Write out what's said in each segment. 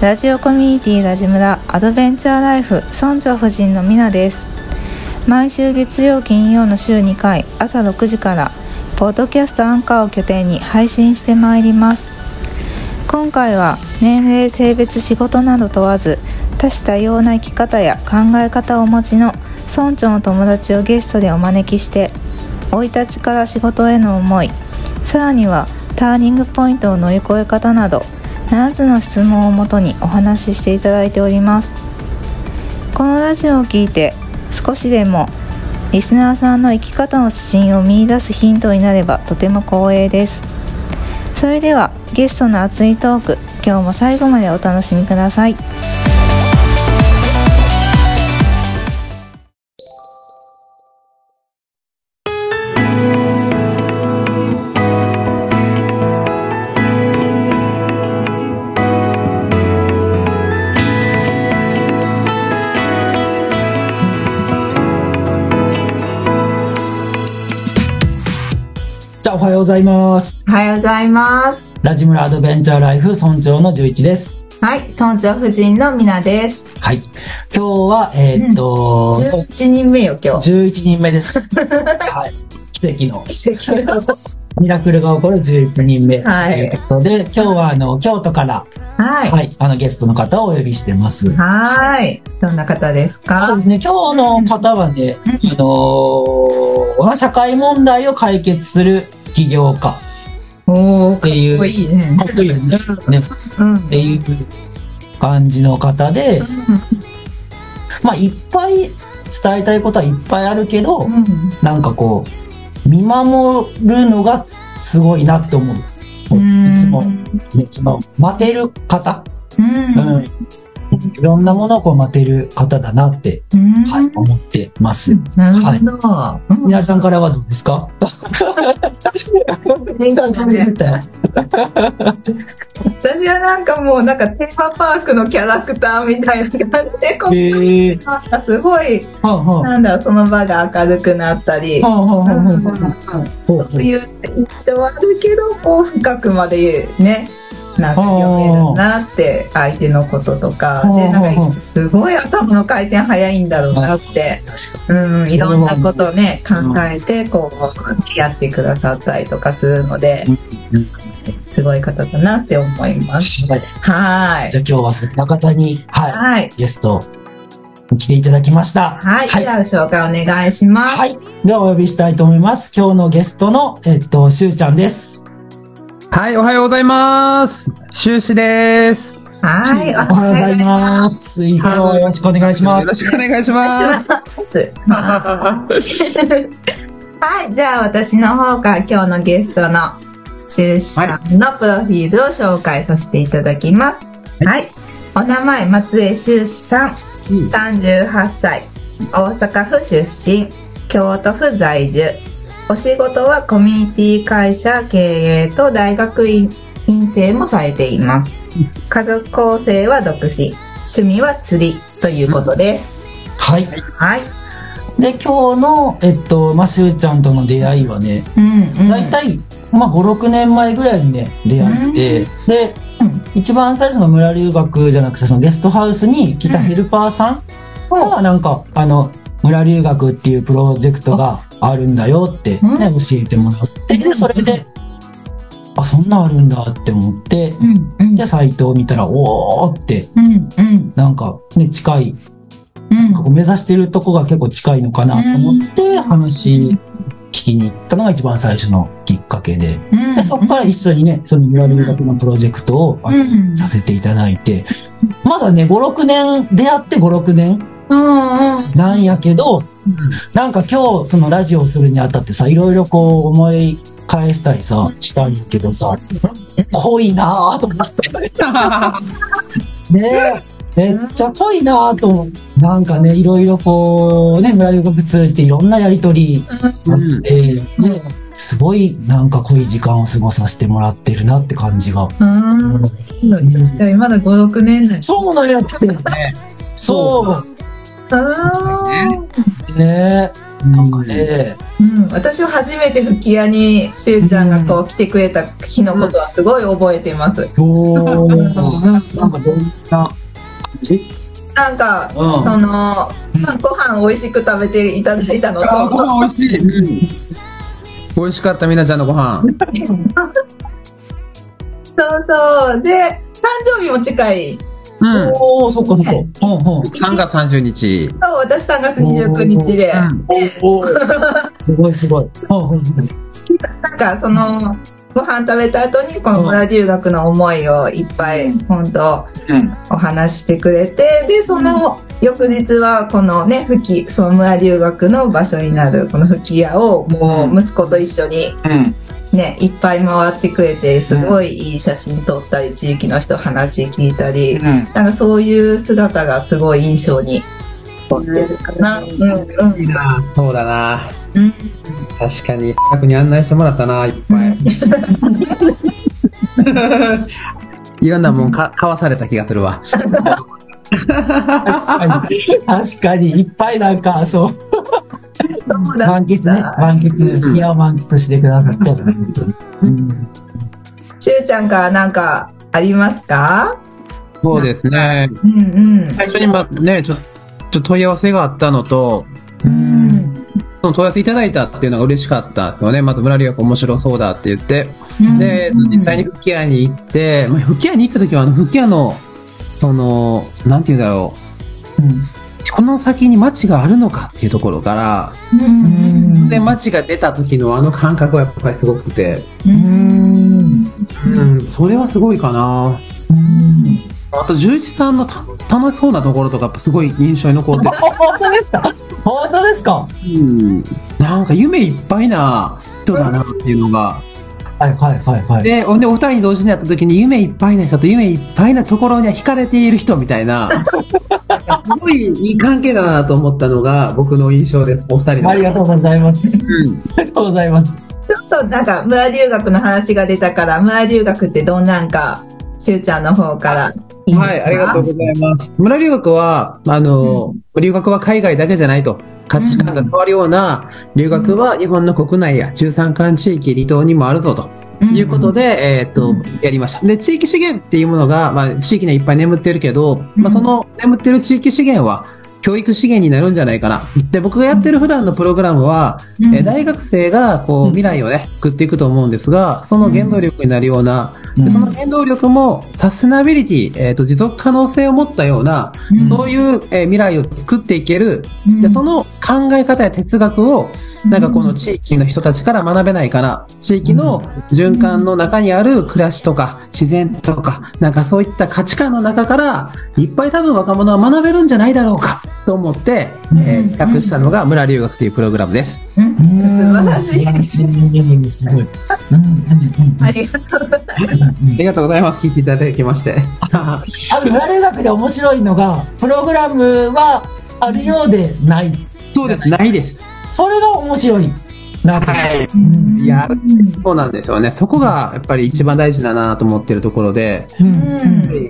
ラジオコミュニティラジムラアドベンチャーライフ村長夫人のみなです。毎週月曜金曜の週2回朝6時からポッドキャストアンカーを拠点に配信してまいります。今回は年齢性別仕事など問わず多種多様な生き方や考え方をお持ちの村長の友達をゲストでお招きして生い立ちから仕事への思いさらにはターニングポイントを乗り越え方など7つの質問をもとにお話ししていただいております。このラジオを聞いて少しでもリスナーさんの生き方の指針を見いだすヒントになればとても光栄です。それではゲストの熱いトーク今日も最後までお楽しみください。おはようございます。おはようございますラジムラアドベンチャーライフ村長の11です。はい村長夫人のみなですはい。今日は、えーっと、そう11人目よ今日11人目です。はい。奇跡の、奇跡の ミラクルが起こる11人目。はいということで、今日はあの、京都から、はいはい、あの、ゲストの方をお呼びしてます。はいどんな方ですそうかですね。今日の方はね、あのーまあ社会問題を解決する起業家。っっていう、こいいねかっこいいよね。ねうん。っていう感じの方で、まあいっぱい伝えたいことはいっぱいあるけど、うん。なんかこう、見守るのがすごいなって思う。うん。いつも、ね、その、待てる方、ううんん、いろんなものをこう待てる方だなって、うんはい、思ってます。なるほど。うん皆さんからはどうですか？私はなんかもうなんかテーマパークのキャラクターみたいな感じでこうへえ。なんかすごいはあはなんだその場が明るくなったりあ。はあはあ。そういう印象あるけどこう深くまでねなんか読めるなって相手のこととかでなんかすごい頭の回転早いんだろうなって。うん、いろんなことをね、考えて、こう、やってくださったりとかするので、すごい方だなって思います。はいはいじ。ゃあ今日はそんな方に、はい、はい。ゲストに来ていただきました。はい。はいじゃあ、紹介お願いします。はい。ではお呼びしたいと思います。今日のゲストの、えっと、しゅうちゃんです。はい、おはようございます。終始です。よはい。おはようございます。今日はよろしくお願いします。ろしくお願いしまします。す。はい。じゃあ、私の方から今日のゲストの中志さんのプロフィールを紹介させていただきます。はい。お名前、松江修士さん。38歳。大阪府出身。京都府在住。お仕事はコミュニティ会社経営と大学院生もされています。家族構成は独身。趣味は釣りということです。はい。はい。で、今日の、えっと、まあ、しゅうちゃんとの出会いはね、うん、うん。だいたい、まあ、5、6年前ぐらいにね、出会って、で、うん一番最初の村留学じゃなくて、そのゲストハウスに来たヘルパーさんが、なんか、あの、村留学っていうプロジェクトがあるんだよってね、うん。教えてもらって、で、それで、あ、そんなんあるんだって思って、うん、うん。で、サイトを見たら、おーって、うん、うん。なんかね、近い、うん。ここ目指してるとこが結構近いのかなと思って、話聞きに行ったのが一番最初のきっかけで、うん。でそこから一緒にね、その村留学のプロジェクトを、あのうん。させていただいて、まだね、5、6年、出会って5、6年うんうん。なんやけど、なんか今日そのラジオをするにあたってさ、いろいろこう思い返したりさ、したんやけどさ、濃いなぁと思って。ねえ。めっちゃ濃いなぁと。なんかね、いろいろこう、ね、村留学通じていろんなやりとりあって、ね、すごいなんか濃い時間を過ごさせてもらってるなって感じが。うん。確かにまだ5、6年内。そうなんやって。そう。あねなんかね、うん、私は初めて吹き矢にしゅうちゃんがこう来てくれた日のことはすごい覚えてます。おー、なんかどんな感じ？なんか、うんその、まあ、ご飯美味しく食べていただいたのあ、ごと、飯美味しい。うん。美味しかった、みなちゃんのご飯。そうそう。で、誕生日も近い。うん。おー、そっかそっか。うんうん。3月30日。そう、私3月29日で。うんおー、すごいすごい。うんうんうんなんかその、ご飯食べた後にこの村留学の思いをいっぱい本当お話ししてくれて、で、その翌日はこのね、吹き、その村留学の場所になるこの吹き矢をもう息子と一緒にうん。ね、いっぱい回ってくれて、すごいいい写真撮ったり、地域の人話聞いたり、なんかそういう姿がすごい印象に残ってるかな。うん、うん、いいな。そうだな。うん。確かに、近くに案内してもらったな、いっぱい。いろんなもんか買わされた気がするわ。確かに。確かに、いっぱいなんか、そう。そうだ満喫ね。満喫。いや、満喫してくださった。本当に。うん。しゅうちゃんからなんかありますか？そうですね。うんうん。最初にま、ね、ちょっと問い合わせがあったのと、うん。その問い合わせいただいたっていうのが嬉しかったですよね。まず村留学面白そうだって言って。で、実際に吹き矢に行って、まあ、吹き矢に行った時は、あの、吹き矢の、その、なんて言うんだろう。この先に街があるのかっていうところから、うん。で、街が出た時のあの感覚はやっぱりすごくて、うん。うん、それはすごいかな。うん。あと、十一さんのた楽しそうなところとか、すごい印象に残って、本当ですか？本当ですか？うん、なんか夢いっぱいな人だなっていうのが、はいはいはいはい。で、ほんで、お二人同時に会った時に、夢いっぱいな人と夢いっぱいなところには惹かれている人みたいな、すごいいい関係だなと思ったのが、僕の印象です、お二人の。ありがとうございます。うん。ありがとうございます。ちょっとなんか村留学の話が出たから、村留学ってどんなんか、しゅうちゃんの方からはい、ありがとうございます。村留学は、あの、留学は海外だけじゃないと。価値観が変わるような留学は日本の国内や中山間地域、離島にもあるぞということで、えーっと、やりました。で、地域資源っていうものが、まあ、地域にはいっぱい眠ってるけど、まあ、その眠ってる地域資源は、教育資源になるんじゃないかな。で、僕がやってる普段のプログラムは、うんえー大学生がこう未来をね、作っていくと思うんですが、その原動力になるような、でその原動力もサステナビリティ、えーと、持続可能性を持ったような、そういう、えー未来を作っていける、で、その考え方や哲学を、なんかこの地域の人たちから学べないかな。地域の循環の中にある暮らしとか自然とか、なんかそういった価値観の中から、いっぱい多分若者は学べるんじゃないだろうかと思って、えー企画したのが村留学というプログラムです。うん素晴らしい。ありがとうございます。ありがとうございます。聞いていただきまして。あの、村留学で面白いのが、プログラムはあるようでない。そうです。ないです。それが面白いなと。はい。うん。いや、そうなんですよね。そこがやっぱり一番大事だなと思ってるところで、うん。うん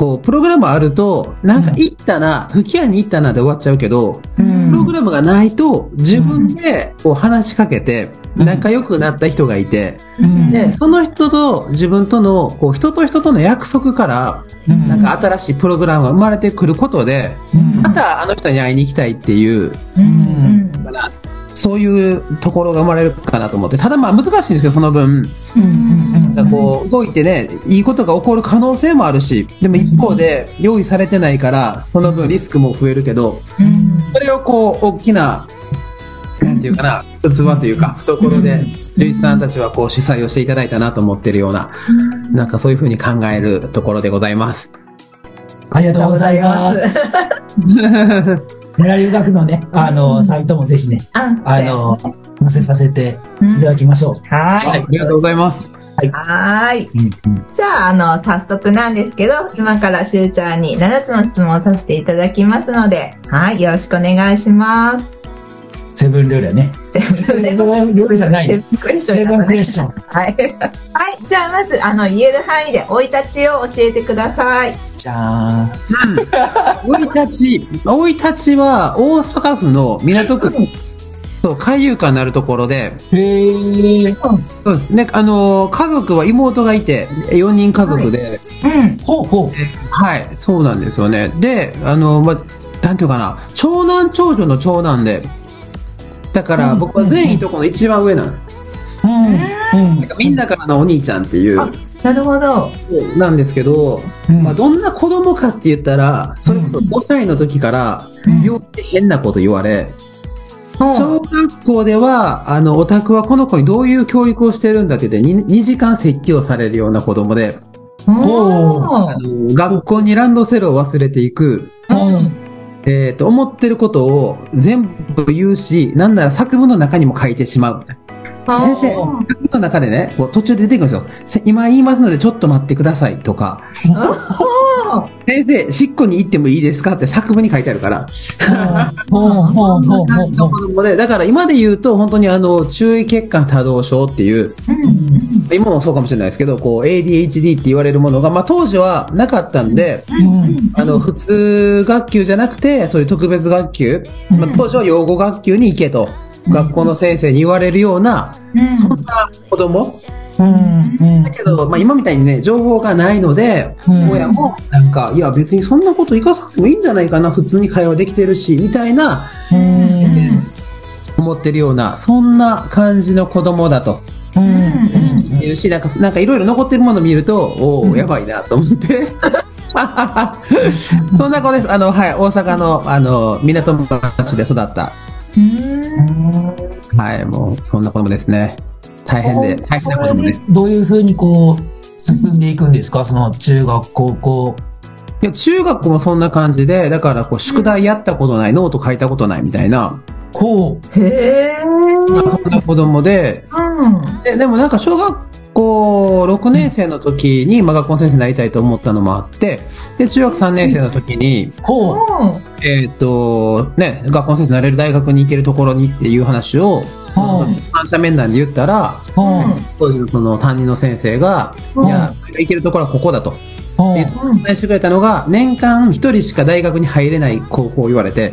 こう、プログラムあると、なんか行ったな、吹き矢に行ったなで終わっちゃうけど、うん。プログラムがないと、自分でこう話しかけて、うん。仲良くなった人がいて、うん。で、その人と自分との、こう、人と人との約束から、うん。なんか新しいプログラムが生まれてくることで、うん。またあの人に会いに行きたいっていう、うんそういうところが生まれるかなと思って、ただまあ難しいんですよ、その分。うんうんなんかこう、動いてね、いいことが起こる可能性もあるし、でも一方で用意されてないから、その分リスクも増えるけど、うん。それをこう、大きな、なんていうかな、器というか、懐で、獣医さんたちはこう、主催をしていただいたなと思ってるような、なんかそういうふうに考えるところでございます。ありがとうございます。村留学のね、あの、サイトもぜひね、ああの、載せさせてうんいただきましょう。ははい、ありがとうございます。はいじゃあ、あの、早速なんですけど、今からしゅうちゃんに7つの質問をさせていただきますので、はい、よろしくお願いします。セブンルールやね。セブンセブンルールじゃないね。セブンクエスチョン。はい。はい。じゃあ、まず、あの、言える範囲で生い立ちを教えてください。じゃーん。生い立ち、生い立ちは大阪府の港区、そう、海遊館のあるところで、へえ。そうですね、あの、家族は妹がいて、4人家族で、うん。ほうほう。はい、そうなんですよね。で、あの、ま、なんていうかな、長男長女の長男で、だから僕は全員とこの一番上なの。うん。うん。なんかみんなからのお兄ちゃんっていう、あなるほど。なんですけど、うん。まあ、どんな子供かって言ったら、それこそ5歳の時から、うん。病気で変なこと言われ、小学校では、あの、オタクはこの子にどういう教育をしてるんだって言って2、2時間説教されるような子供で、学校にランドセルを忘れていく、うん。えっ、と、思ってることを全部言うし、なんなら作文の中にも書いてしまう。先生作文の中でね、こう途中で出てくるんですよ。せ今言いますのでちょっと待ってくださいとか、先生、しっこに行ってもいいですかって作文に書いてあるから。だから今で言うと本当にあの、注意欠陥多動症っていう、うん。今もそうかもしれないですけど、こう ADHD って言われるものが、まあ当時はなかったんで、うん。あの、普通学級じゃなくて、そういう特別学級、まあ当時は養護学級に行けと、学校の先生に言われるような、うん。そんな子供うん。うんだけど、まあ今みたいにね、情報がないので、うん親もなんか、いや別にそんなこと生かさなくてもいいんじゃないかな、普通に会話できてるし、みたいな、うん。思ってるような、そんな感じの子供だと。うん。いうし、なんか、なんかいろいろ残ってるものを見ると、おお、やばいなと思って。そんな子です。あの、はい、大阪の、あの、港町で育った。うんはい、もう、そんな子供ですね。大変で、大変そな子供で。れでどういうふうにこう、進んでいくんですか？その中学、高校。いや、中学もそんな感じで、だから、こう、宿題やったことない、ノート書いたことないみたいな、こへえ。まあそんな子供で、うん。ででもなんか小学校6年生の時に、まあ学校の先生になりたいと思ったのもあって、で、中学3年生の時に、う。ほう。えっ、と、ね、学校の先生になれる大学に行けるところにっていう話を、ほう。反射面談で言ったら、ほう。そういうその担任の先生が、うんいや、行けるところはここだと。で案内してくれたのが、年間1人しか大学に入れない高校を言われて。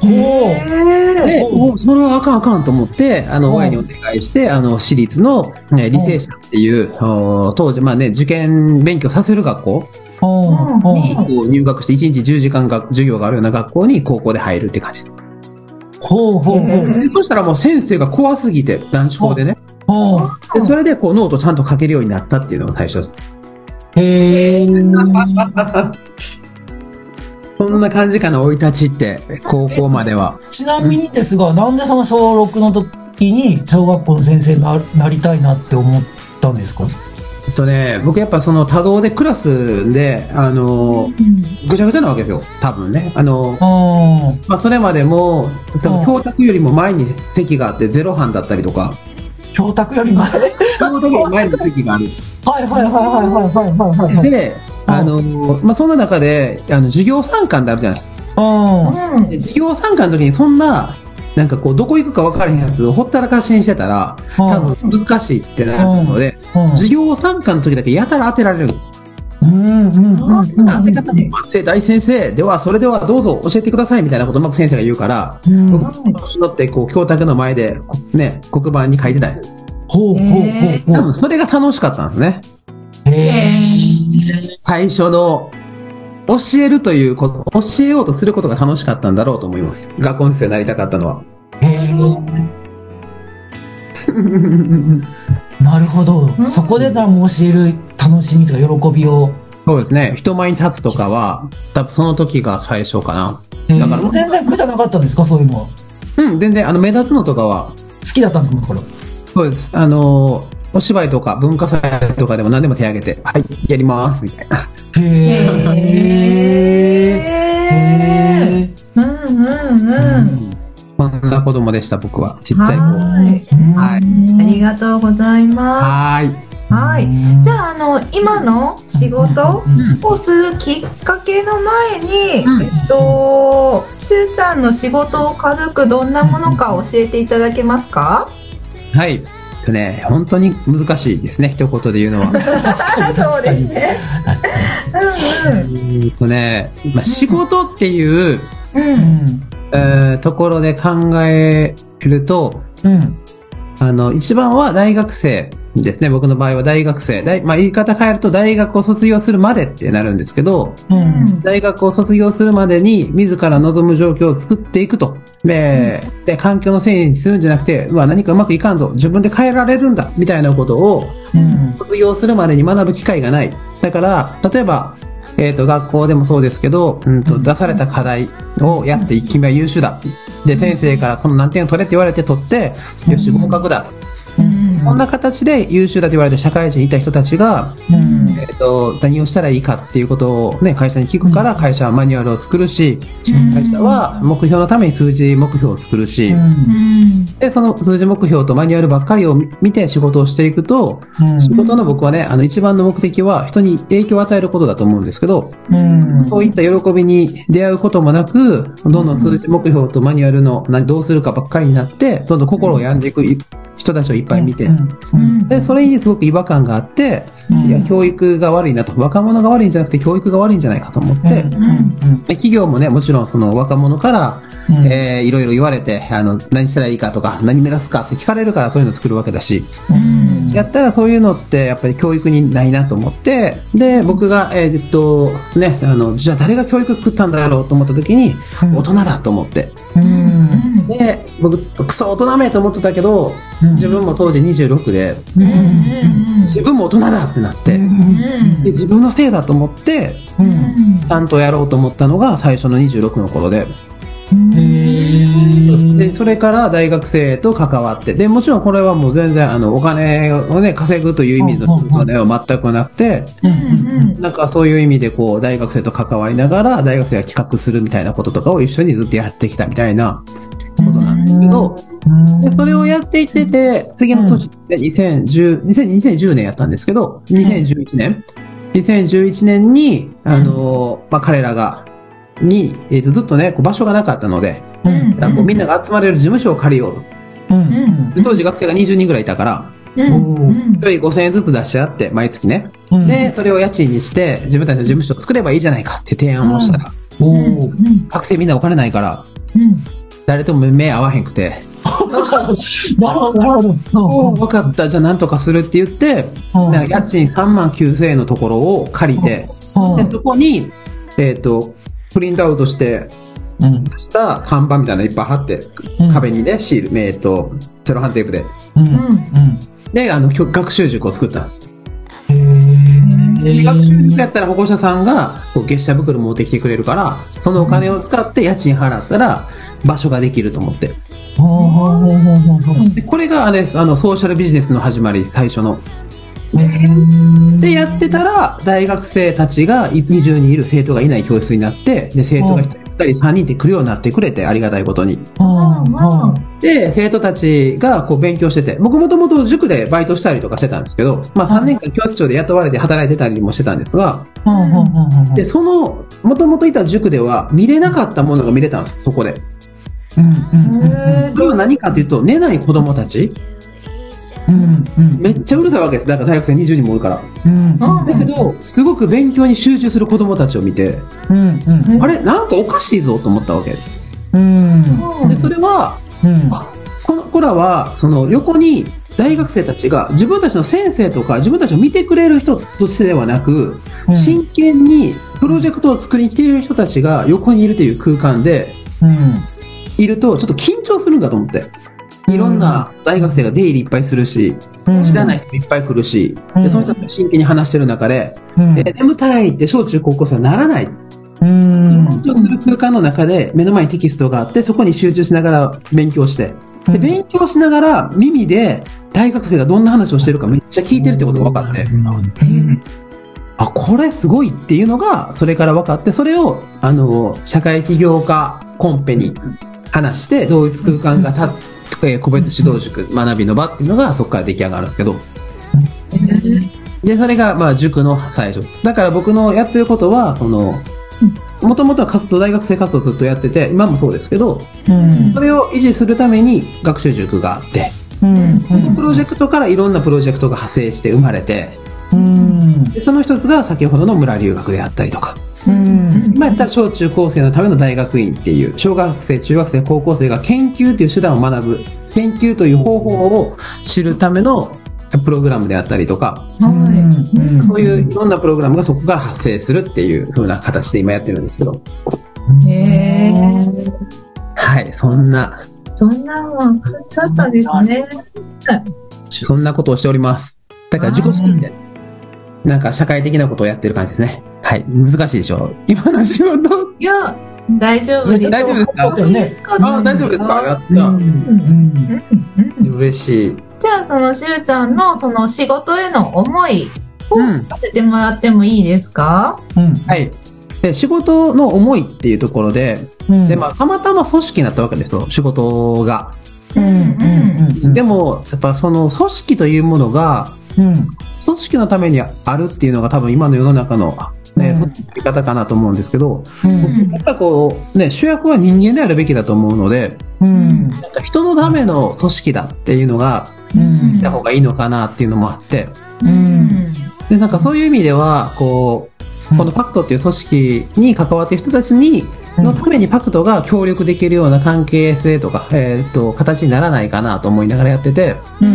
で、それはあかんあかんと思って、あの、うん親にお願いして、あの、私立の、ね、理性者っていう、お当時、まあね、受験勉強させる学校。にこう入学して1日10時間が授業があるような学校に高校で入るって感じ。ほう。ほう。ほう。でそしたらもう先生が怖すぎて、男子校でね。でそれでこうノートちゃんと書けるようになったっていうのが最初です。へえ。そんな感じかな、生い立ちって、高校までは。ちなみにですが、なんでその小6の時に小学校の先生にななりたいなって思ったんですか？えっとね、僕やっぱその多動でクラスで、あの、ぐちゃぐちゃなわけですよ、多分ね。あの、あまあそれまでも、教託よりも前に席があってゼロ班だったりとか、あ、教託より前？はい教託より前に席がある。はいはいはいはいはいはいはい。で、あの、まあそんな中で、あの、授業参観ってあるじゃないうん。で授業参観の時にそんな、なんかこう、どこ行くか分からへんやつをほったらかしにしてたら、多分難しいってなるので、授業参観の時だけやたら当てられるんです。うんうんうんうん当て方も、先生、大先生、では、それではどうぞ教えてくださいみたいなことをうまく先生が言うから、うん僕、乗って、こう、教託の前で、こね、黒板に書いてたよ。ほうほうほうほう。多分、それが楽しかったんですね。最初の、教えるということ、教えようとすることが楽しかったんだろうと思います。学校生になりたかったのは。なるほど。んそこでだもう教える楽しみとか喜びを。そうですね。人前に立つとかは、多分その時が最初かな。だから全然苦じゃなかったんですか？そういうのは。うん、全然、あの、目立つのとかは、好きだったんですか？だから。そうです。あの、お芝居とか文化祭とかでも何でも手挙げて、はい、やります、みたいな。へえ。へえ。うんうんうん。こんな子供でした、僕は。ちっちゃい子。はい。ありがとうございます。はーい。はい。じゃあ、あの、今の仕事をするきっかけの前に、うんえっと、しゅうちゃんの仕事を軽くどんなものか教えていただけますか？はい。えっとね、本当に難しいですね、一言で言うのは。そうですね。うんうん。とね、まあ、仕事っていう、うん。に。えーところで考えると、うん。うん。あの、一番は大学生ですね。僕の場合は大学生。大まあ、言い方変えると大学を卒業するまでってなるんですけど、うん。大学を卒業するまでに自ら望む状況を作っていくと。で、で環境のせいにするんじゃなくて、うわ、何かうまくいかんぞ。自分で変えられるんだ。みたいなことをうん。卒業するまでに学ぶ機会がない。だから、例えば、えっ、と、学校でもそうですけど、うんと、出された課題をやって、君は優秀だ。で、先生からこの何点を取れって言われて取って、よし、合格だ。こんな形で優秀だと言われて社会人にいた人たちが、うん。えっ、と、何をしたらいいかっていうことをね、会社に聞くから、会社はマニュアルを作るし、会社は目標のために数字目標を作るし、うん。で、その数字目標とマニュアルばっかりを見見て仕事をしていくと、仕事の僕はね、あの一番の目的は人に影響を与えることだと思うんですけど、うん。そういった喜びに出会うこともなく、どんどん数字目標とマニュアルの何どうするかばっかりになって、どんどん心を病んでいく人たちをいっぱい見て、うん。で、それにすごく違和感があって、いや、教育が悪いなと、若者が悪いんじゃなくて教育が悪いんじゃないかと思って、で企業もね、もちろんその若者から、えーいろいろ言われて、あの、何したらいいかとか、何目指すかって聞かれるからそういうの作るわけだし、やったらそういうのってやっぱり教育にないなと思って、で、僕が、えーっと、ね、あの、じゃあ誰が教育作ったんだろうと思った時に、大人だと思って。で、僕、クソ大人めと思ってたけど、自分も当時26で、自分も大人だってなって、で自分のせいだと思って、ちゃんとやろうと思ったのが最初の26の頃で、で、それから大学生と関わって、で、もちろんこれはもう全然あの、お金をね、稼ぐという意味のお金は全くなくて、なんかそういう意味でこう、大学生と関わりながら、大学生が企画するみたいなこととかを一緒にずっとやってきたみたいなことなんですけど、で、それをやっていってて、次の年で2010、2000 2010年やったんですけど、2011年、2011年に、あの、まあ、彼らが、に、えーとずっとね、こう場所がなかったので、なんかこうみんなが集まれる事務所を借りようと。で当時学生が20人ぐらいいたから、一人5000円ずつ出し合って、毎月ね。で、それを家賃にして、自分たちの事務所を作ればいいじゃないかって提案をした。ら、学生みんなお金ないから、誰とも目合わへんくて、なるほど。分かった、じゃあなんとかするって言って、で家賃3万9000円のところを借りて、で、そこに、えっ、と、プリントアウトして、した看板みたいなのいっぱい貼って、壁にね、シール、えっ、と、セロハンテープで。で、あの、学習塾を作った。で学習塾やったら保護者さんが、こう、月謝袋持ってきてくれるから、そのお金を使って家賃払ったら、場所ができると思って。でこれがあれです、あの、ソーシャルビジネスの始まり、最初の。で、やってたら、大学生たちが20人いる生徒がいない教室になって、で、生徒が1人、2人、3人って来るようになってくれて、ありがたいことに。で、生徒たちがこう勉強してて、僕もともと塾でバイトしたりとかしてたんですけど、まあ3年間教室長で雇われて働いてたりもしてたんですが、で、その、もともといた塾では見れなかったものが見れたんです、そこで。それは何かというと、寝ない子供たち、めっちゃうるさいわけ。です。だから大学生20人もおるから。だけど、すごく勉強に集中する子供たちを見て、あれなんかおかしいぞと思ったわけ。でそれは、あこの子らは、その横に大学生たちが自分たちの先生とか自分たちを見てくれる人としてではなく、真剣にプロジェクトを作りに来ている人たちが横にいるという空間でいると、ちょっと緊張するんだと思って。いろんな大学生が出入りいっぱいするし、知らない人もいっぱい来るし、で、その人たちが真剣に話してる中で、え眠たいって小中高校生はならない。緊張する空間の中で目の前にテキストがあって、そこに集中しながら勉強して、で、勉強しながら耳で大学生がどんな話をしてるかめっちゃ聞いてるってことが分かって、あ、これすごいっていうのが、それから分かって、それを、あの、社会起業家コンペに話して、同一空間がた、えー個別指導塾学びの場っていうのがそこから出来上がるんですけど、で、それが、まあ、塾の最初です。だから僕のやってることは、その、もともとは活動、大学生活動ずっとやってて、今もそうですけど、うん。それを維持するために学習塾があって、うんそのプロジェクトからいろんなプロジェクトが派生して生まれて、うん。でその一つが先ほどの村留学であったりとか、うん。今やったら小中高生のための大学院っていう、小学生、中学生、高校生が研究という手段を学ぶ、研究という方法を知るためのプログラムであったりとか、うんそういういろんなプログラムがそこから発生するっていう風な形で今やってるんですけど、へえ。はい、そんな、そんなもん感じだったんですね。そんなことをしております。だから自己主義で、なんか社会的なことをやってる感じですね。はい、難しいでしょ今の仕事？いや、大丈夫です。大丈夫ですか？そうですか？あ、大丈夫ですか？やっうんた。うんうん嬉しい。じゃあ、そのしゅうちゃんのその仕事への思いをうん聞かせてもらってもいいですか？うんはい。で、仕事の思いっていうところで、うんで、まあ、たまたま組織になったわけですよ、仕事が。うんうんうんでも、やっぱその組織というものが、うん。組織のためにあるっていうのが多分今の世の中の、ね、うん。そういう見方かなと思うんですけど、うん。やっぱこう、ね、主役は人間であるべきだと思うので、うん。なんか人のための組織だっていうのが、うん。いた方がいいのかなっていうのもあって、うん。で、なんかそういう意味では、こう、このパクトっていう組織に関わっている人たちに、のためにパクトが協力できるような関係性とか、えーっと、形にならないかなと思いながらやってて、うんう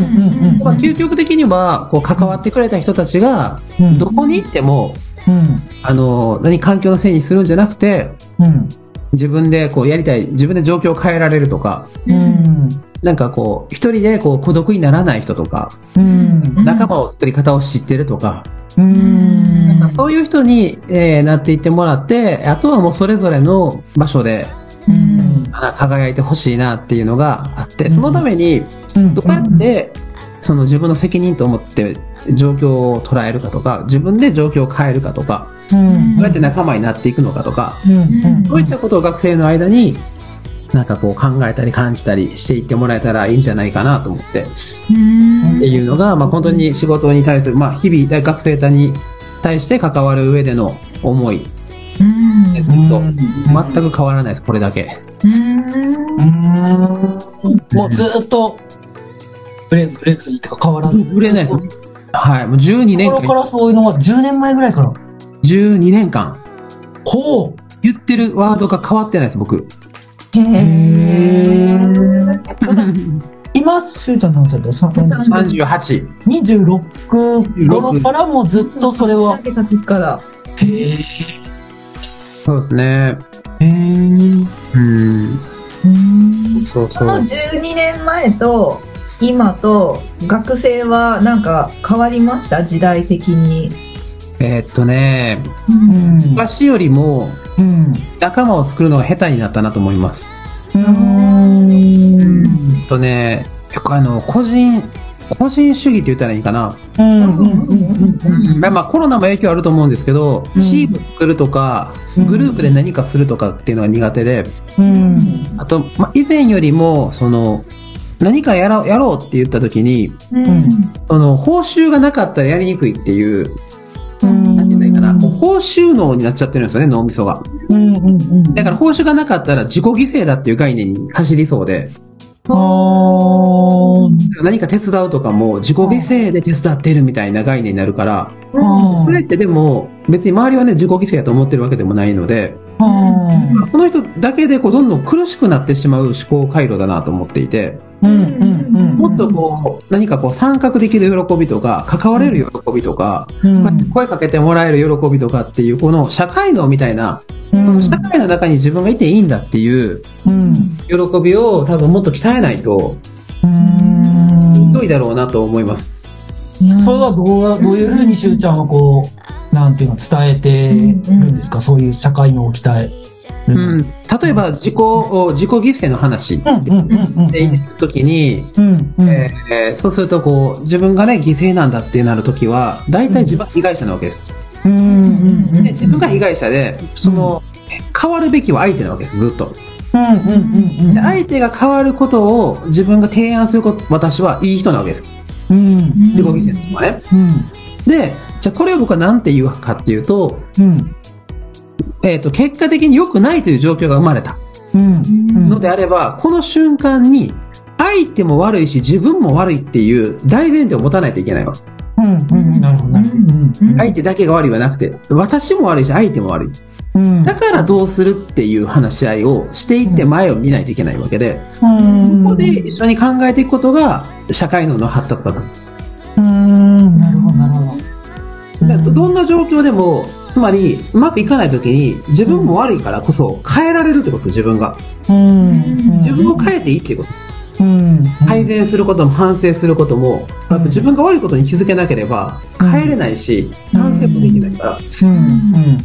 ん。まあ、究極的には、こう、関わってくれた人たちが、うん。どこに行っても、うん。あの、何、環境のせいにするんじゃなくて、うん。自分でこうやりたい、自分で状況を変えられるとか、うんなんかこう、一人でこう孤独にならない人とか、うん。仲間を作り方を知ってるとか、うん。そういう人に、えーなっていってもらって、あとはもうそれぞれの場所でうん。あ輝いてほしいなっていうのがあって、そのために、うん。どうやって、その自分の責任と思って状況を捉えるかとか、自分で状況を変えるかとか、うん。どうやって仲間になっていくのかとか、うん。そういったことを学生の間に、なんかこう考えたり感じたりしていってもらえたらいいんじゃないかなと思って、っていうのが、まあ本当に仕事に対する、まあ日々学生たちに対して関わる上での思い。ですずっと全く変わらないです、これだけ。もうずっとブレブレずにとか変わらず。売れないです。はい、もう12年間、頃からそういうのは10年前ぐらいから。12年間、ほう。言ってるワードが変わってないです、僕。へへー今しゅうちゃん何歳ださ38。26頃からもずっとそれは打ち上げた時から。へえそうですね。へえうん。そうそうその。12年前と今と学生はなんか変わりました？時代的に。えーっとね、うん昔よりもうん仲間を作るのが下手になったなと思います。うん。とね、結構あの、個人、個人主義って言ったらいいかな。うんうんまあまあコロナも影響あると思うんですけど、うん。チーム作るとか、グループで何かするとかっていうのが苦手で、うん。あと、まあ以前よりも、その、何かやろう、やろうって言った時に、ん。その、報酬がなかったらやりにくいっていう、うんなんて言ったらいいかな、もう報酬脳になっちゃってるんですよね、脳みそが。うんうんうんだから報酬がなかったら自己犠牲だっていう概念に走りそうで、何か手伝うとかも自己犠牲で手伝ってるみたいな概念になるから、あそれってでも別に周りはね自己犠牲だと思ってるわけでもないので、まあその人だけでこうどんどん苦しくなってしまう思考回路だなと思っていて、もっとこう何かこう参画できる喜びとか、関われる喜びとか、うん。声かけてもらえる喜びとかっていうこの社会能みたいな、その社会の中に自分がいていいんだっていううん。喜びを多分もっと鍛えないと、うん。どういだろうなと思います。それはどうどういうふうにしゅうちゃんはこうなんていうの伝えてるんですか、そういう社会の鍛えるうん、例えば自己、自己犠牲の話ってうんうんうんうん言った時に、そうするとこう、自分がね、犠牲なんだってなる時は、大体自分は被害者なわけです。自分が被害者で、その、変わるべきは相手なわけです、ずっと。相手が変わることを自分が提案すること、私はいい人なわけです。うん自己犠牲とかね。うんで、じゃあこれを僕は何て言うかっていうと、うん。えっ、と、結果的に良くないという状況が生まれたうん。うんのであれば、この瞬間に、相手も悪いし自分も悪いっていう大前提を持たないといけないわ。うん。うん。なるほど。相手だけが悪いはなくて、私も悪いし相手も悪い。うん。だからどうするっていう話し合いをしていって前を見ないといけないわけで、うん。ここで一緒に考えていくことが社会脳の発達だと。うん。なるほど、なるほど。どんな状況でも、つまり、うまくいかない時に、自分も悪いからこそ変えられるってことですよ、自分が。うん。自分を変えていいってこと。うん。改善することも反省することも、やっぱ自分が悪いことに気づけなければ変えれないし、うん反省もできないから、うん。なん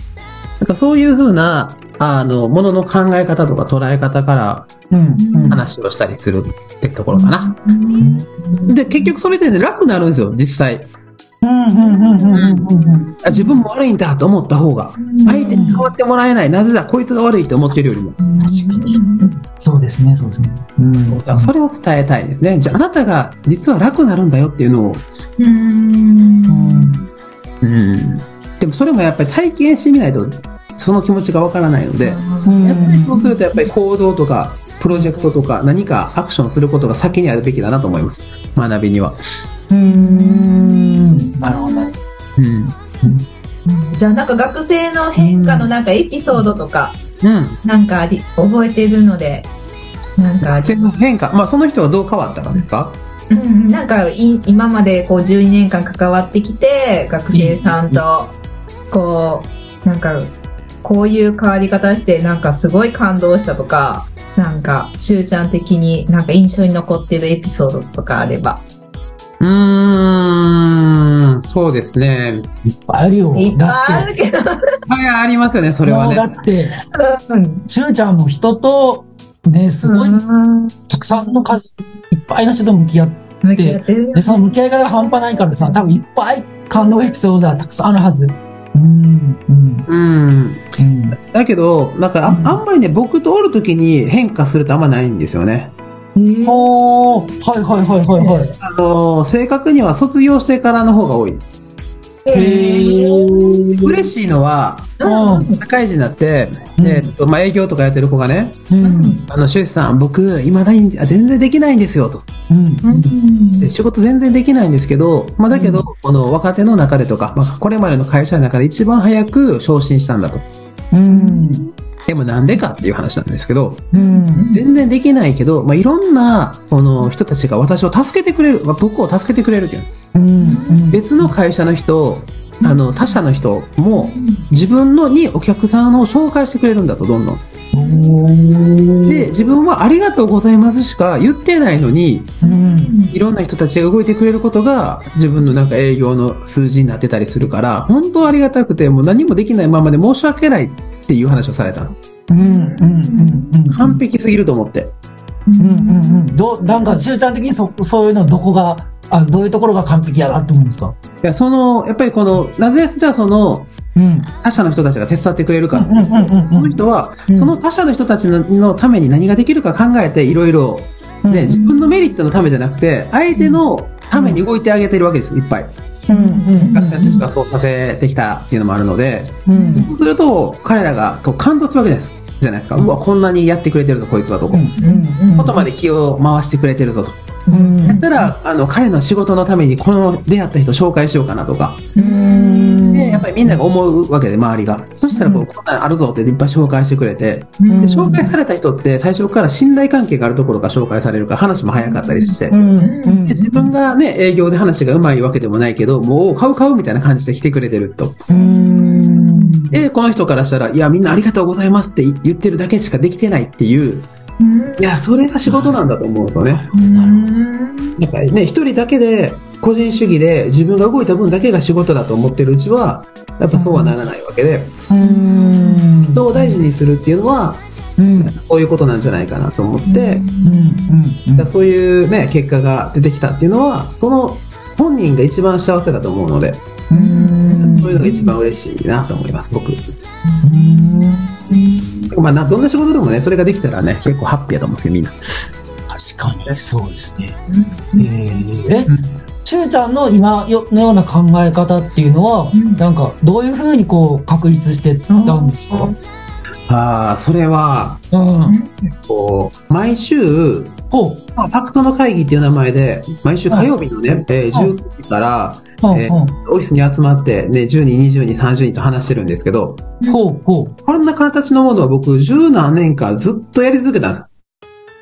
かそういうふうな、あの、ものの考え方とか捉え方からうん。うん。話をしたりするってところかな。で、結局それでね、楽になるんですよ、実際。自分も悪いんだと思った方が、相手に変わってもらえない、なぜだ、こいつが悪いって思ってるよりも。確かに。そうですね、そうですね。うん。だからそれを伝えたいですね。じゃあ、あなたが実は楽になるんだよっていうのを。うん。でもそれもやっぱり体験してみないと、その気持ちがわからないので、うんやっぱりそうするとやっぱり行動とか、プロジェクトとか何かアクションすることが先にあるべきだなと思います。学びには。うん。なるほど。うん。じゃあなんか学生の変化のなんかエピソードとか、うん。なんかあり覚えてるので、なんか、その変化。まあその人はどう変わったかですか？うん、なんかい今までこう12年間関わってきて、学生さんと、こう、なんか、こういう変わり方して、なんかすごい感動したとか、なんか、しゅうちゃん的になんか印象に残ってるエピソードとかあれば。うーん。そうですね。いっぱいあるよ。いっぱいあるけど、はい、ありますよね、それはもうだね。って、うんしゅうちゃんも人と、ね、すごい、うんたくさんの数、いっぱいの人と向き合って、ってその向き合い方が半端ないからさ、多分いっぱい感動エピソードがたくさんあるはず。うん、うん、うん。うん。だけど、なんかあ、うんあんまりね、僕とおるときに変化するってあんまないんですよね。ほー、はいはいはいはいはい。あのー、正確には卒業してからの方が多い。へー。嬉しいのは、うん、社会人になって、うんでえっと、まあ、営業とかやってる子がね、うん、あの、シュウさん、僕、今だに、あ全然できないんですよ、と。うん、で仕事全然できないんですけど、まあ、だけど、この若手の中でとか、まあ、これまでの会社の中で一番早く昇進したんだと。うん、でもなんでかっていう話なんですけど、うん、全然できないけど、まあ、いろんな、この人たちが私を助けてくれる、まあ僕を助けてくれるっていう。うん、別の会社の人、あの、他社の人も、自分のにお客さんを紹介してくれるんだと、どんどん。うん。で、自分はありがとうございますしか言ってないのに、うん、いろんな人たちが動いてくれることが、自分のなんか営業の数字になってたりするから、本当ありがたくて、もう何もできないままで申し訳ないっていう話をされた。うん、うん、うん、うん。完璧すぎると思って。うん、うん、うん。ど、なんか、しゅうちゃん的にそ、そういうのどこが、あどういうところが完璧やなって思うんですか？いや、その、やっぱりこの、なぜじゃあその、うん。他社の人たちが手伝ってくれるか。その人は、うんその他社の人たちののために何ができるか考えて、いろいろ、うん。ね、自分のメリットのためじゃなくて、相手のために動いてあげてるわけです、いっぱい。学生たちがそうさせてきたっていうのもあるので、うん。そうすると、彼らがこう感動するわけじゃないですか。じゃないですか。うわ、こんなにやってくれてるぞ、こいつはとこ。うん、ことまで気を回してくれてるぞと。うん。やったら、あの、彼の仕事のためにこの出会った人紹介しようかなとか。うん。で、やっぱりみんなが思うわけで、周りが。そしたら、こう、こんなんあるぞっていっぱい紹介してくれて。うんで、紹介された人って最初から信頼関係があるところが紹介されるから話も早かったりして。で自分がね、営業で話が上手いわけでもないけど、もう買う買うみたいな感じで来てくれてると。うん。で、この人からしたら、いや、みんなありがとうございますって言ってるだけしかできてないっていう、いや、それが仕事なんだと思うとね。やっぱりね、一人だけで、個人主義で自分が動いた分だけが仕事だと思ってるうちは、やっぱそうはならないわけで、うん。人を大事にするっていうのは、うん。そういうことなんじゃないかなと思って、うん。そういうね、結果が出てきたっていうのは、その本人が一番幸せだと思うので、うん。そういうのが一番嬉しいなと思います、僕。うん。まあな、どんな仕事でもね、それができたらね、結構ハッピーだと思うんですよ、みんな。確かに、そうですね。えー、え、しゅうちゃんの今よのような考え方っていうのは、うんなんかどういうふうにこう確立してたんですか？ああ、それは、うん。こう、毎週、ほう。まあファクトの会議っていう名前で、毎週火曜日のね、えー19時から、ほうえー。オフィスに集まって、ね、10人、20人、30人と話してるんですけど、ほうほう。こんな形のものは僕、十何年間ずっとやり続けたんです。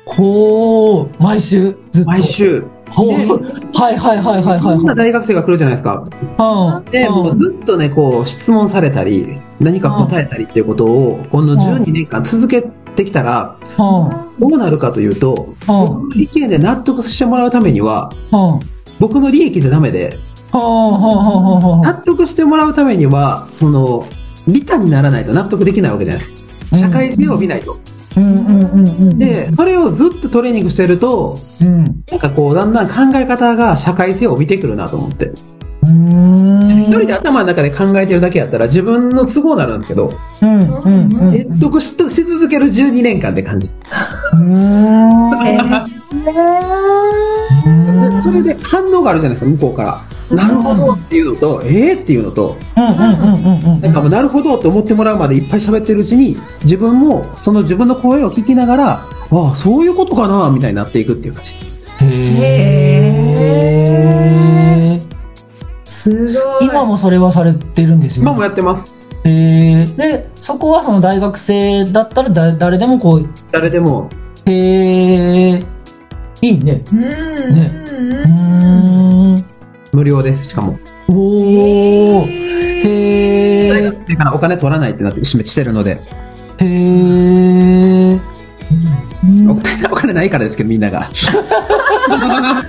ほう。毎週ずっと。毎。週。ほう。はいはいはいはいはいこんなはい。大学生が来るじゃないですか。うん。で、もううんずっとね、こう、質問されたり、何か答えたりっていうことを、この12年間続けてきたら、うん。どうなるかというと、うん。意見で納得してもらうためには、うん。僕の利益でダメで、納得してもらうためには、その、利他にならないと納得できないわけじゃないですか。社会性を見ないと。で、それをずっとトレーニングしてると、うん。なんかこう、だんだん考え方が社会性を帯びてくるなと思って。一人で頭の中で考えてるだけやったら自分の都合になるんですけど、うんうんうん。納得しし続ける12年間って感じ。それで反応があるじゃないですか、向こうから。なるほどっていうのと、ええっていうのと、うんうんうんうんうん。なんかもうなるほどって思ってもらうまでいっぱい喋ってるうちに、自分もその自分の声を聞きながら、ああ、そういうことかな、みたいになっていくっていう感じ。へー。すごい。今もそれはされてるんですよ。今もやってます。へーで、そこはその大学生だったらだ誰でもこう、誰でも。へー。いいね。うん。ねうんうーん。無料です、しかも。おー。へへー。大学生からお金取らないってなってしてるので、へー。お金 お金ないからですけど、みんなが。なん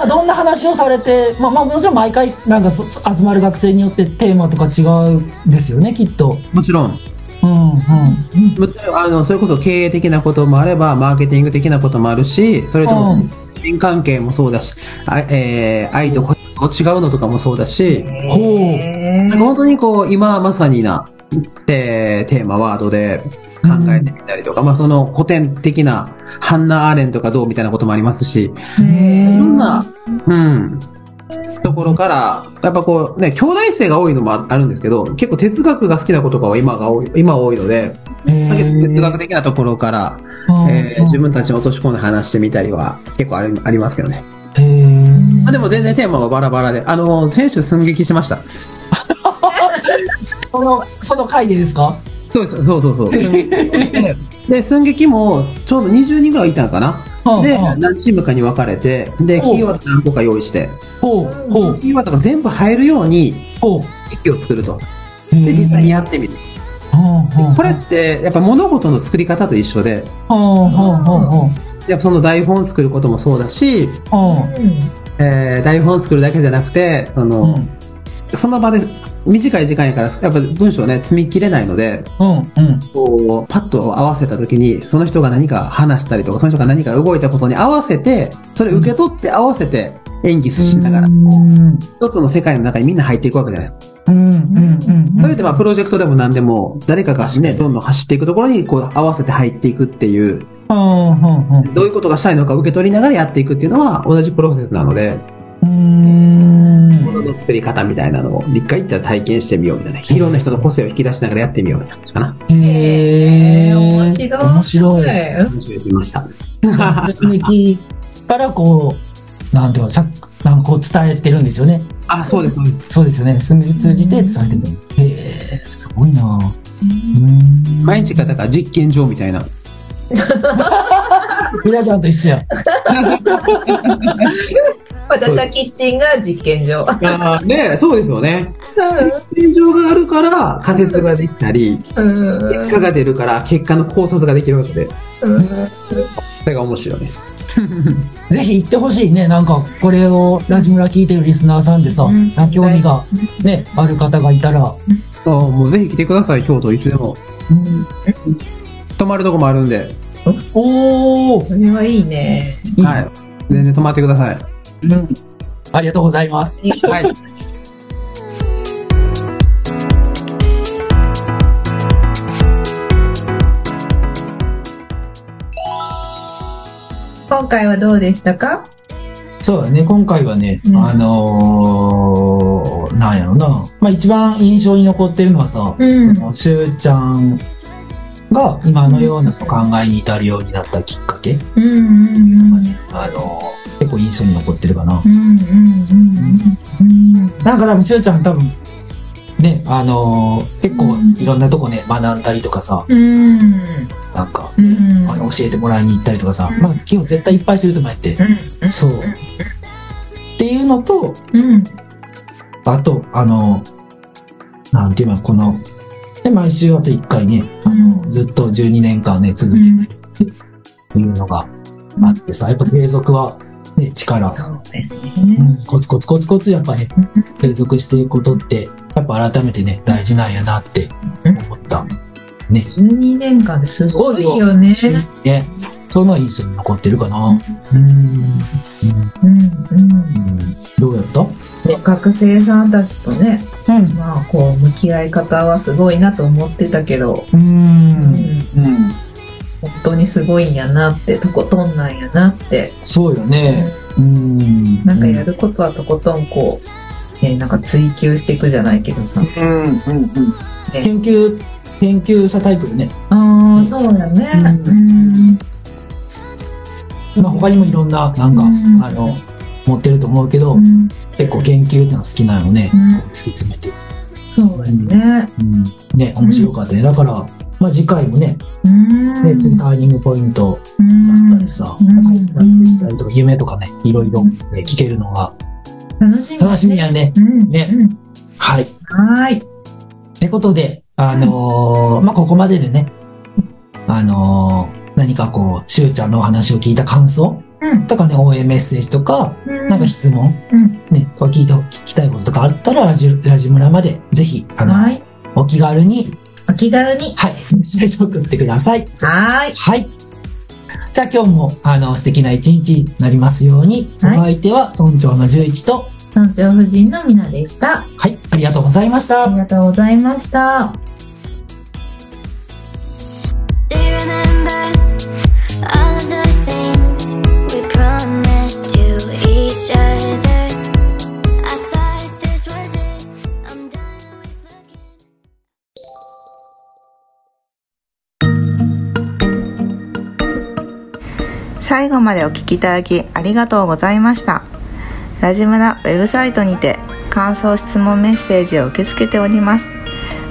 かどんな話をされて、まあ、まあもちろん毎回なんかそ集まる学生によってテーマとか違うんですよねきっと。もちろん。うんうんあの、それこそ経営的なこともあれば、マーケティング的なこともあるし、それともうん、人関係もそうだし、あえー愛とこ違うのとかもそうだし、ほなんか本当にこう、今まさにな、テテーマ、ワードで考えてみたりとか、まあその古典的なハンナ・アーレンとかどうみたいなこともありますし、う。いろんな、うん、ところから、やっぱこうね、兄弟生が多いのもああるんですけど、結構哲学が好きな子とかは今が多い、今多いので、へ哲学的なところから、えー自分たちに落とし込んで話してみたりは結構ありありますけどね。まあでも全然テーマはバラバラで、あの、先週寸劇しました。そのその回でですか？そうです、そうそうそう。寸劇でで、寸劇もちょうど20人ぐらいいたのかな？で、何チームかに分かれて、で、キおーワード何個か用意して、キーワードが全部入るように、ほう。劇を作ると。でで、実際にやってみる。これって、やっぱ物事の作り方と一緒で、やっぱその台本を作ることもそうだし、えー台本を作るだけじゃなくて、その、うん。その場で短い時間やから、やっぱ文章ね、積み切れないので、うんうん。こう、パッと合わせた時に、その人が何か話したりとか、その人が何か動いたことに合わせて、それ受け取って合わせて演技しながら。う、ん。一つの世界の中にみんな入っていくわけじゃないですか。うんうんうん。それでまあ、プロジェクトでも何でも、誰かがね、どんどん走っていくところに、こう、合わせて入っていくっていう、どういうことがしたいのか受け取りながらやっていくっていうのは、同じプロセスなので、うん。ものの作り方みたいなのを、一回じゃあ体験してみようみたいな。いろんな人の個性を引き出しながらやってみようみたいな。感じかな。へー。面白い。面白い。面白い。ました。寸劇からこう、なんていうの、さなんかこう伝えてるんですよね。あ、そうです。そうですよね。寸劇通じて伝えてる。へえ、すごいなうん。毎日がだから実験場みたいな。みなちゃんと一緒や。私はキッチンが実験場。あねそうですよね。実験場があるから仮説ができたり、うん。結果が出るから結果の考察ができるわけで、うんそれが面白いです。ぜひ行ってほしいね。なんか、これをラジムラ聞いてるリスナーさんでさ、うん興味がね、ある方がいたら、あもうぜひ来てください、京都いつでも。うん、泊まるとこもあるんで、おー、それはいいね。はい。全然泊まってください。うん。ありがとうございます。はい。今回はどうでしたか？そうだね、今回はね、うん。あのー、なんやろな。まあ一番印象に残ってるのはさ、うん。そのしゅうちゃんが今のようなその考えに至るようになったきっかけ、うんうんうんあのー、結構印象に残ってるかな。うんうんうんうん。なんか多分しゅうちゃん多分、ね、あのー、結構うん。いろんなとこね、学んだりとかさ、うん。なんか、うん。あの、教えてもらいに行ったりとかさ、うん。まあ基本絶対いっぱいすると思やって。うん。そう。っていうのと、うん。あと、あの、なんていうの、この、で、毎週あと1回ね、あの、うん。ずっと12年間ね、続けるっていうのがあってさ、やっぱ継続は、ね、力。そうだようねん、コツコツコツコツやっぱね、継続していくことって、やっぱ改めてね、大事なんやなって思った。ね。12年間ですごいよねね。その印象に残ってるかな。うん。うん。うんどうやった？ね学生さんたちとねうん。まあこう向き合い方はすごいなと思ってたけどうん。うん当にすごいんやなってとことんなんやなってそうよね。うん。なんかやることはとことんこう、ね、なんか追求していくじゃないけどさ。うん。うん。うん。研究、研究者タイプでね。ああ、そうだね。ううん。まあ他にもいろんな、なんか、うんあの、持ってると思うけど、うん結構研究ってのは好きなのね。突き詰めて。そうだよね。うん。ね、面白かったね。だから、まあ次回もね、うん。ね、次ターニングポイントうんだったりさ、うんなんかしたりとか、夢とかね、いろいろね聞けるのが楽しみ。楽しみやね。うん。ねうんはい。はーい。ってことで、あのーまあ、ここまででね、あのー何かこう、しゅうちゃんのお話を聞いた感想うん。とかね、応援メッセージとか、なんか質問、うん。ね、とか聞いて、聞きたいこととかあったら、ラジ、ラジ村まで、ぜひ、あの、はい。お気軽に、お気軽に。はい、メッセージを送ってください。はーい。はい。じゃあ今日も、あの、素敵な一日になりますように、はいお相手は村長の十一と、村長夫人のみなでした。はい、ありがとうございましたあり。がとうございました。最後までお聞きいただきありがとうございました。ラジムラウェブサイトにて感想質問メッセージを受け付けております。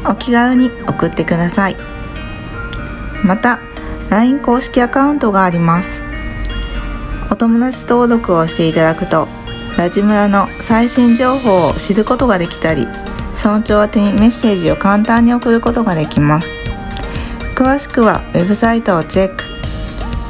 お気軽に送ってください。また、LINE 公式アカウントがあります。お友達登録をしていただくと、ラジムラの最新情報を知ることができたり、村長宛にメッセージを簡単に送ることができます。詳しくはウェブサイトをチェック。